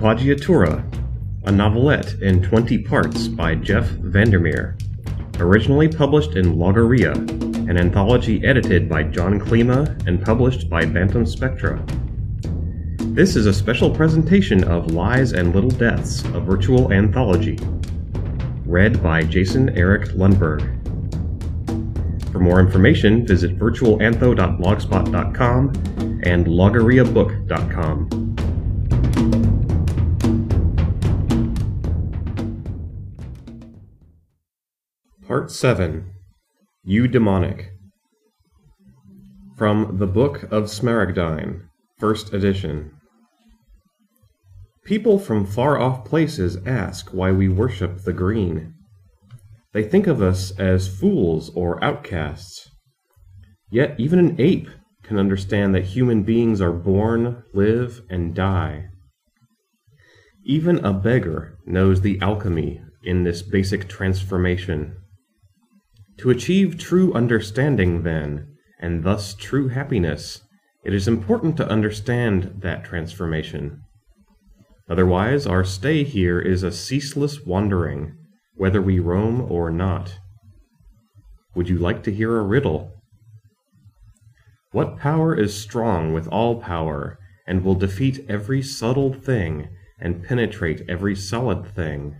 Appoggiatura, a novelette in 20 parts by Jeff Vandermeer. Originally published in Logorrhea, an anthology edited by John Klima and published by Bantam Spectra. This is a special presentation of Lies and Little Deaths, a virtual anthology. Read by Jason Eric Lundberg. For more information, visit virtualantho.blogspot.com and logorrheabook.com. Part 7 Eudemonic From the Book of Smaragdine, First Edition. People from far off places ask why we worship the green. They think of us as fools or outcasts. Yet even an ape can understand that human beings are born, live, and die. Even a beggar knows the alchemy in this basic transformation. To achieve true understanding, then, and thus true happiness, it is important to understand that transformation. Otherwise, our stay here is a ceaseless wandering, whether we roam or not. Would you like to hear a riddle? What power is strong with all power, and will defeat every subtle thing, and penetrate every solid thing?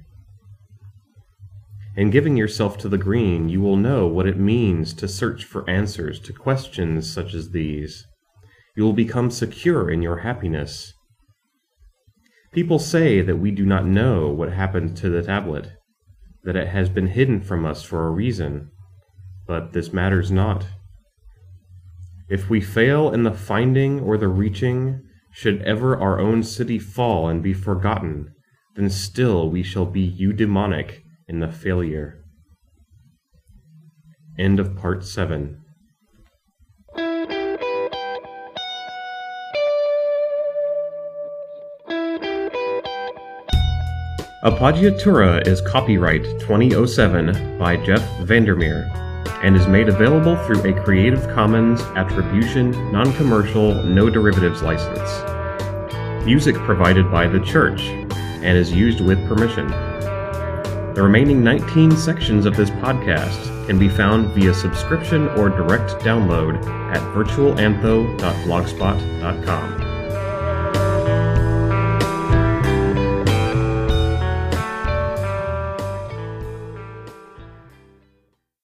In giving yourself to the green, you will know what it means to search for answers to questions such as these. You will become secure in your happiness. People say that we do not know what happened to the tablet, that it has been hidden from us for a reason, but this matters not. If we fail in the finding or the reaching, should ever our own city fall and be forgotten, then still we shall be eudemonic in the failure. End of part 7. Appoggiatura is copyright 2007 by Jeff Vandermeer and is made available through a Creative Commons Attribution Non Commercial No Derivatives license. Music provided by the Church and is used with permission. The remaining 19 sections of this podcast can be found via subscription or direct download at virtualantho.blogspot.com.